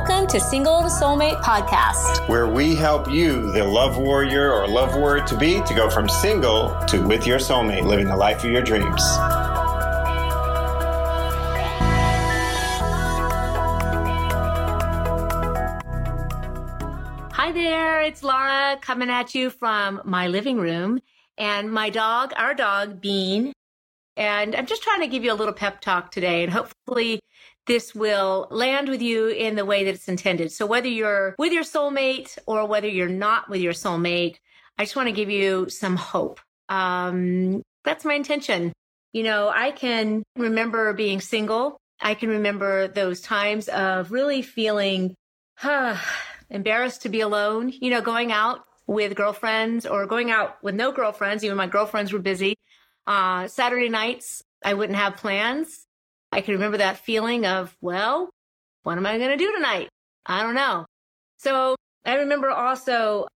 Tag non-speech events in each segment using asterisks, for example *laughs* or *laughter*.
Welcome to Single to Soulmate podcast, where we help you, the love warrior or love warrior to be, to go from single to with your soulmate, living the life of your dreams. Hi there, it's Lara coming at you from my living room. And my dog, our dog, Bean, and I'm just trying to give you a little pep talk today, and hopefully this will land with you in the way that it's intended. So whether you're with your soulmate or whether you're not with your soulmate, I just want to give you some hope. Um, that's my intention. You know, I can remember being single. I can remember those times of really feeling huh, embarrassed to be alone, you know, going out with girlfriends or going out with no girlfriends. Even my girlfriends were busy. Uh, Saturday nights, I wouldn't have plans. I can remember that feeling of, well, what am I going to do tonight? I don't know. So I remember also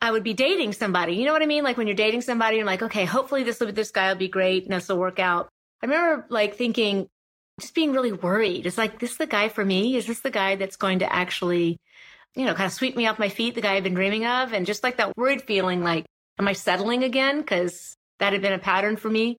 I would be dating somebody. You know what I mean? Like when you're dating somebody, you're like, okay, hopefully this this guy will be great and this will work out. I remember like thinking, just being really worried. It's like, this is the guy for me? Is this the guy that's going to actually, you know, kind of sweep me off my feet, the guy I've been dreaming of? And just like that worried feeling, like, am I settling again? Because that had been a pattern for me.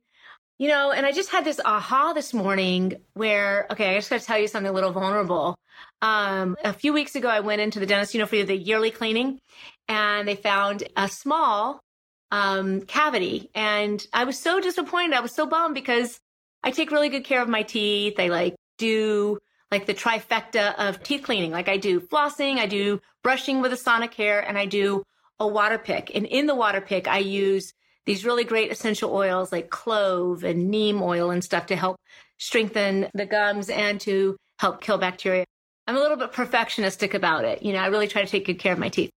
You know, and I just had this aha this morning where, okay, I just got to tell you something a little vulnerable. Um, a few weeks ago, I went into the dentist, you know, for the yearly cleaning, and they found a small um, cavity. And I was so disappointed. I was so bummed because I take really good care of my teeth. I like do like the trifecta of teeth cleaning. Like I do flossing, I do brushing with a Sonicare, and I do a Waterpik. And in the Waterpik, I use these really great essential oils like clove and neem oil and stuff to help strengthen the gums and to help kill bacteria. I'm a little bit perfectionistic about it. You know, I really try to take good care of my teeth.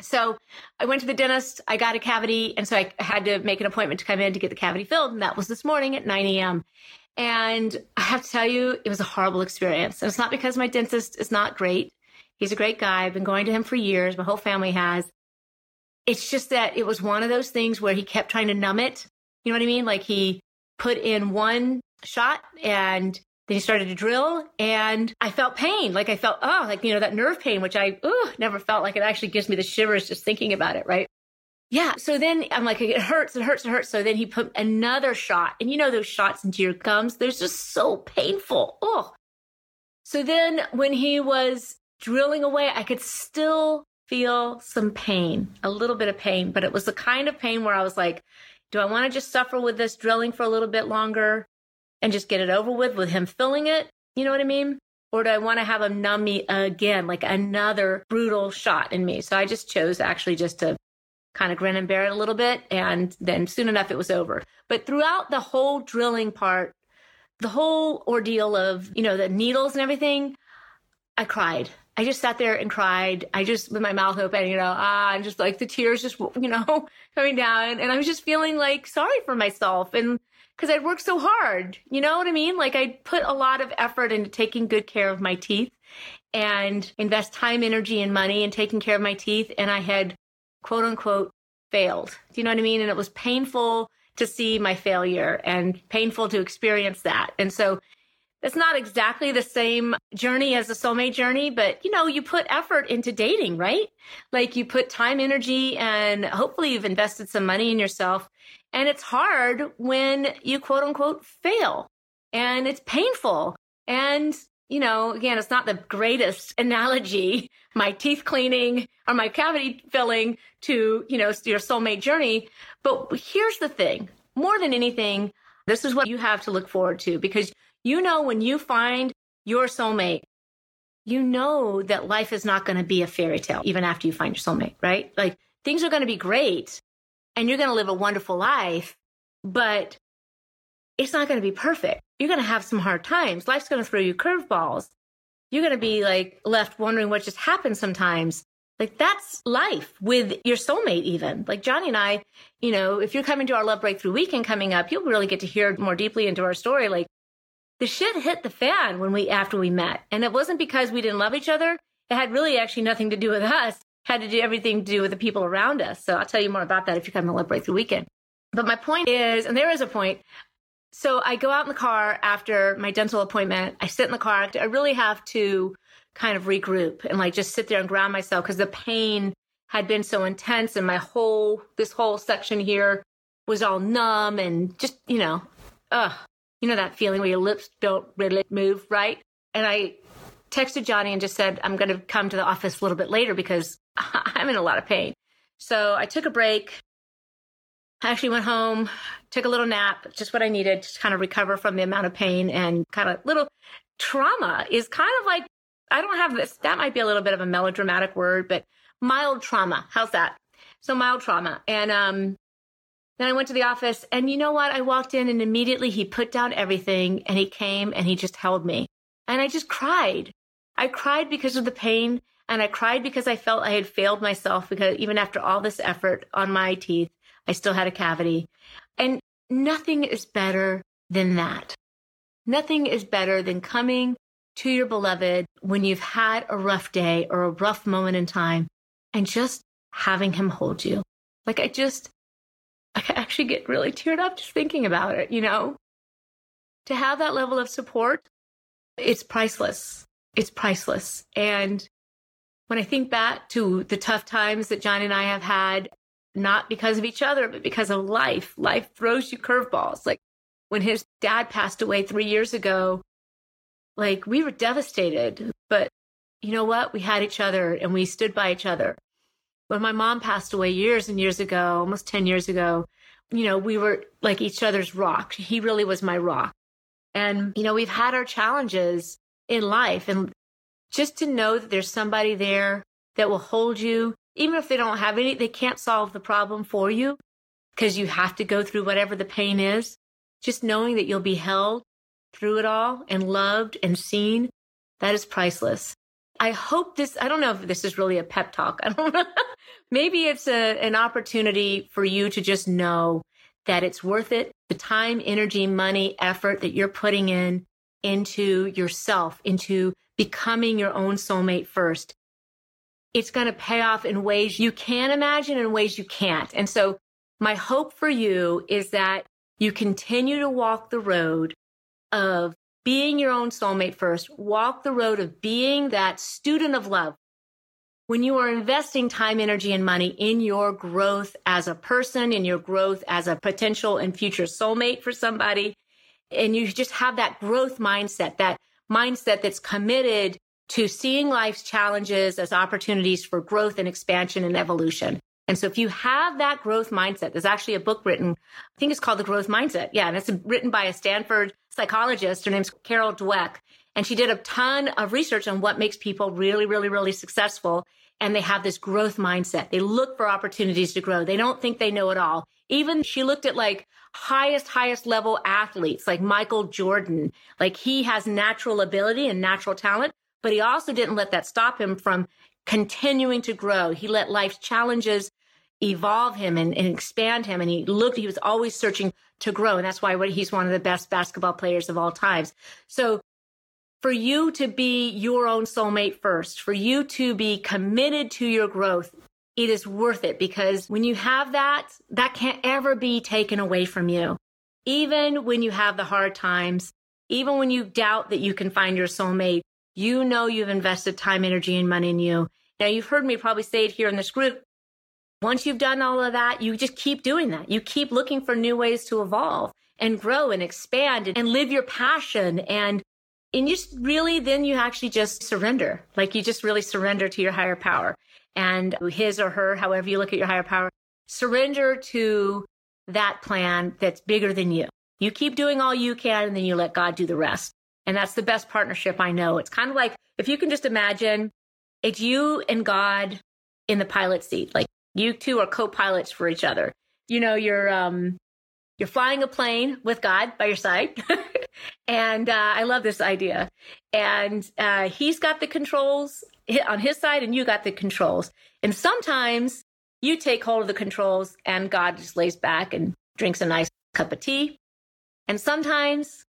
So I went to the dentist, I got a cavity, and so I had to make an appointment to come in to get the cavity filled. And that was this morning at 9 a.m. And I have to tell you, it was a horrible experience. And it's not because my dentist is not great. He's a great guy. I've been going to him for years. My whole family has. It's just that it was one of those things where he kept trying to numb it. You know what I mean? Like he put in one shot and then he started to drill and I felt pain. Like I felt, oh, like, you know, that nerve pain, which I ooh, never felt like it actually gives me the shivers just thinking about it. Right. Yeah. So then I'm like, it hurts, it hurts, it hurts. So then he put another shot and you know, those shots into your gums, they're just so painful. Oh. So then when he was drilling away, I could still feel some pain, a little bit of pain, but it was the kind of pain where I was like, do I want to just suffer with this drilling for a little bit longer and just get it over with with him filling it? You know what I mean? Or do I want to have him numb me again, like another brutal shot in me? So I just chose actually just to kind of grin and bear it a little bit. And then soon enough, it was over. But throughout the whole drilling part, the whole ordeal of, you know, the needles and everything, I cried. I just sat there and cried. I just, with my mouth open, you know, ah, and just like the tears just, *laughs* you know, coming down. And I was just feeling like sorry for myself. And because I'd worked so hard, you know what I mean? Like I put a lot of effort into taking good care of my teeth and invest time, energy, and money in taking care of my teeth. And I had quote unquote failed. Do you know what I mean? And it was painful to see my failure and painful to experience that. And so it's not exactly the same journey as a soulmate journey, but you know, you put effort into dating, right? Like you put time, energy, and hopefully you've invested some money in yourself. And it's hard when you quote unquote fail and it's painful. And, you know, again, it's not the greatest *laughs* analogy, my teeth cleaning or my cavity filling to, you know, your soulmate journey. But here's the thing more than anything, this is what you have to look forward to because you know, when you find your soulmate, you know that life is not going to be a fairy tale even after you find your soulmate, right? Like things are going to be great and you're going to live a wonderful life, but it's not going to be perfect. You're going to have some hard times. Life's going to throw you curveballs. You're going to be like left wondering what just happened sometimes. Like that's life with your soulmate, even. Like Johnny and I, you know, if you're coming to our Love Breakthrough weekend coming up, you'll really get to hear more deeply into our story. Like the shit hit the fan when we after we met. And it wasn't because we didn't love each other. It had really actually nothing to do with us. It had to do everything to do with the people around us. So I'll tell you more about that if you come to Love Breakthrough Weekend. But my point is, and there is a point. So I go out in the car after my dental appointment. I sit in the car. I really have to kind of regroup and like just sit there and ground myself because the pain had been so intense and my whole, this whole section here was all numb and just, you know, ugh, you know, that feeling where your lips don't really move, right? And I texted Johnny and just said, I'm going to come to the office a little bit later because *laughs* I'm in a lot of pain. So I took a break. I actually went home, took a little nap, just what I needed to kind of recover from the amount of pain and kind of little trauma is kind of like, I don't have this, that might be a little bit of a melodramatic word, but mild trauma. How's that? So mild trauma. And, um, then I went to the office and you know what? I walked in and immediately he put down everything and he came and he just held me. And I just cried. I cried because of the pain and I cried because I felt I had failed myself because even after all this effort on my teeth, I still had a cavity. And nothing is better than that. Nothing is better than coming to your beloved when you've had a rough day or a rough moment in time and just having him hold you. Like I just, I actually get really teared up just thinking about it, you know? To have that level of support, it's priceless. It's priceless. And when I think back to the tough times that John and I have had, not because of each other, but because of life, life throws you curveballs. Like when his dad passed away three years ago, like we were devastated, but you know what? We had each other and we stood by each other. When my mom passed away years and years ago, almost 10 years ago, you know, we were like each other's rock. He really was my rock. And, you know, we've had our challenges in life and just to know that there's somebody there that will hold you, even if they don't have any, they can't solve the problem for you because you have to go through whatever the pain is. Just knowing that you'll be held through it all and loved and seen, that is priceless. I hope this, I don't know if this is really a pep talk. *laughs* I don't know. Maybe it's a, an opportunity for you to just know that it's worth it. The time, energy, money, effort that you're putting in into yourself, into becoming your own soulmate first. It's going to pay off in ways you can imagine and ways you can't. And so my hope for you is that you continue to walk the road of being your own soulmate first. Walk the road of being that student of love. When you are investing time, energy, and money in your growth as a person, in your growth as a potential and future soulmate for somebody, and you just have that growth mindset, that mindset that's committed to seeing life's challenges as opportunities for growth and expansion and evolution. And so if you have that growth mindset, there's actually a book written, I think it's called The Growth Mindset. Yeah. And it's written by a Stanford psychologist. Her name's Carol Dweck. And she did a ton of research on what makes people really, really, really successful. And they have this growth mindset. They look for opportunities to grow. They don't think they know it all. Even she looked at like highest, highest level athletes like Michael Jordan. Like he has natural ability and natural talent, but he also didn't let that stop him from continuing to grow. He let life's challenges evolve him and, and, expand him. And he looked, he was always searching to grow. And that's why he's one of the best basketball players of all times. So for you to be your own soulmate first, for you to be committed to your growth, it is worth it because when you have that, that can't ever be taken away from you. Even when you have the hard times, even when you doubt that you can find your soulmate, you know you've invested time, energy, and money in you. Now, you've heard me probably say it here in this group. Once you've done all of that, you just keep doing that. You keep looking for new ways to evolve and grow and expand and live your passion. And, and you just really, then you actually just surrender. Like you just really surrender to your higher power and his or her, however you look at your higher power, surrender to that plan that's bigger than you. You keep doing all you can and then you let God do the rest. And that's the best partnership I know. It's kind of like if you can just imagine it's you and God in the pilot seat. Like you two are co-pilots for each other. You know, you're um you're flying a plane with God by your side. *laughs* and uh, I love this idea. And uh, he's got the controls on his side, and you got the controls. And sometimes you take hold of the controls, and God just lays back and drinks a nice cup of tea. And sometimes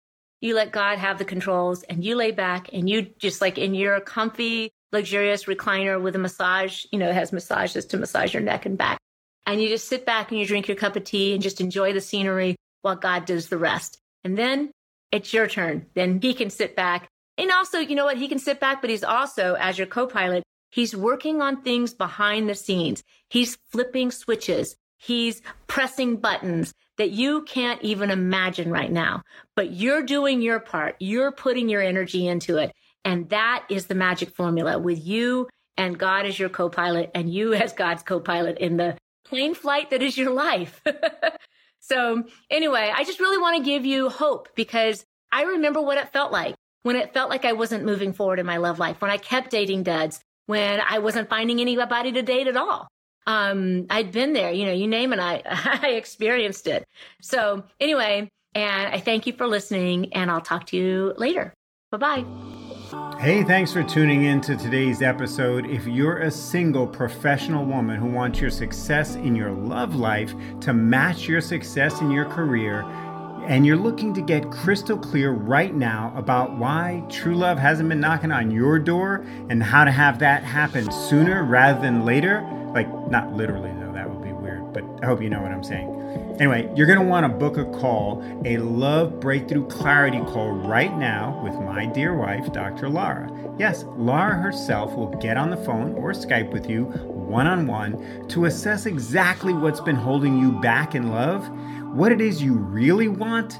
you let God have the controls and you lay back and you just like in your comfy, luxurious recliner with a massage, you know, it has massages to massage your neck and back. And you just sit back and you drink your cup of tea and just enjoy the scenery while God does the rest. And then it's your turn. Then he can sit back And also, you know what? He can sit back, but he's also, as your co-pilot, he's working on things behind the scenes. He's flipping switches. He's pressing buttons that you can't even imagine right now, but you're doing your part. You're putting your energy into it. And that is the magic formula with you and God as your co-pilot and you as God's co-pilot in the plane flight that is your life. *laughs* so anyway, I just really want to give you hope because I remember what it felt like when it felt like I wasn't moving forward in my love life, when I kept dating duds, when I wasn't finding anybody to date at all. Um, I'd been there, you know, you name it, I, *laughs* I experienced it. So anyway, and I thank you for listening and I'll talk to you later. Bye bye. Hey, thanks for tuning in to today's episode. If you're a single professional woman who wants your success in your love life to match your success in your career, and you're looking to get crystal clear right now about why true love hasn't been knocking on your door and how to have that happen sooner rather than later, like not literally though, that would be weird, but I hope you know what I'm saying. Anyway, you're going to want to book a call, a love breakthrough clarity call right now with my dear wife, Dr. Lara. Yes, Lara herself will get on the phone or Skype with you one on one to assess exactly what's been holding you back in love, what it is you really want,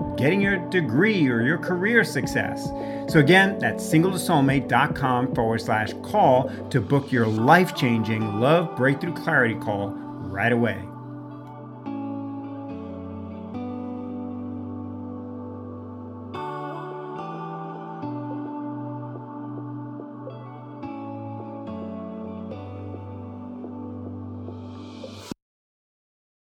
getting your degree or your career success. So, again, that's singletosoulmate.com forward slash call to book your life changing love breakthrough clarity call right away.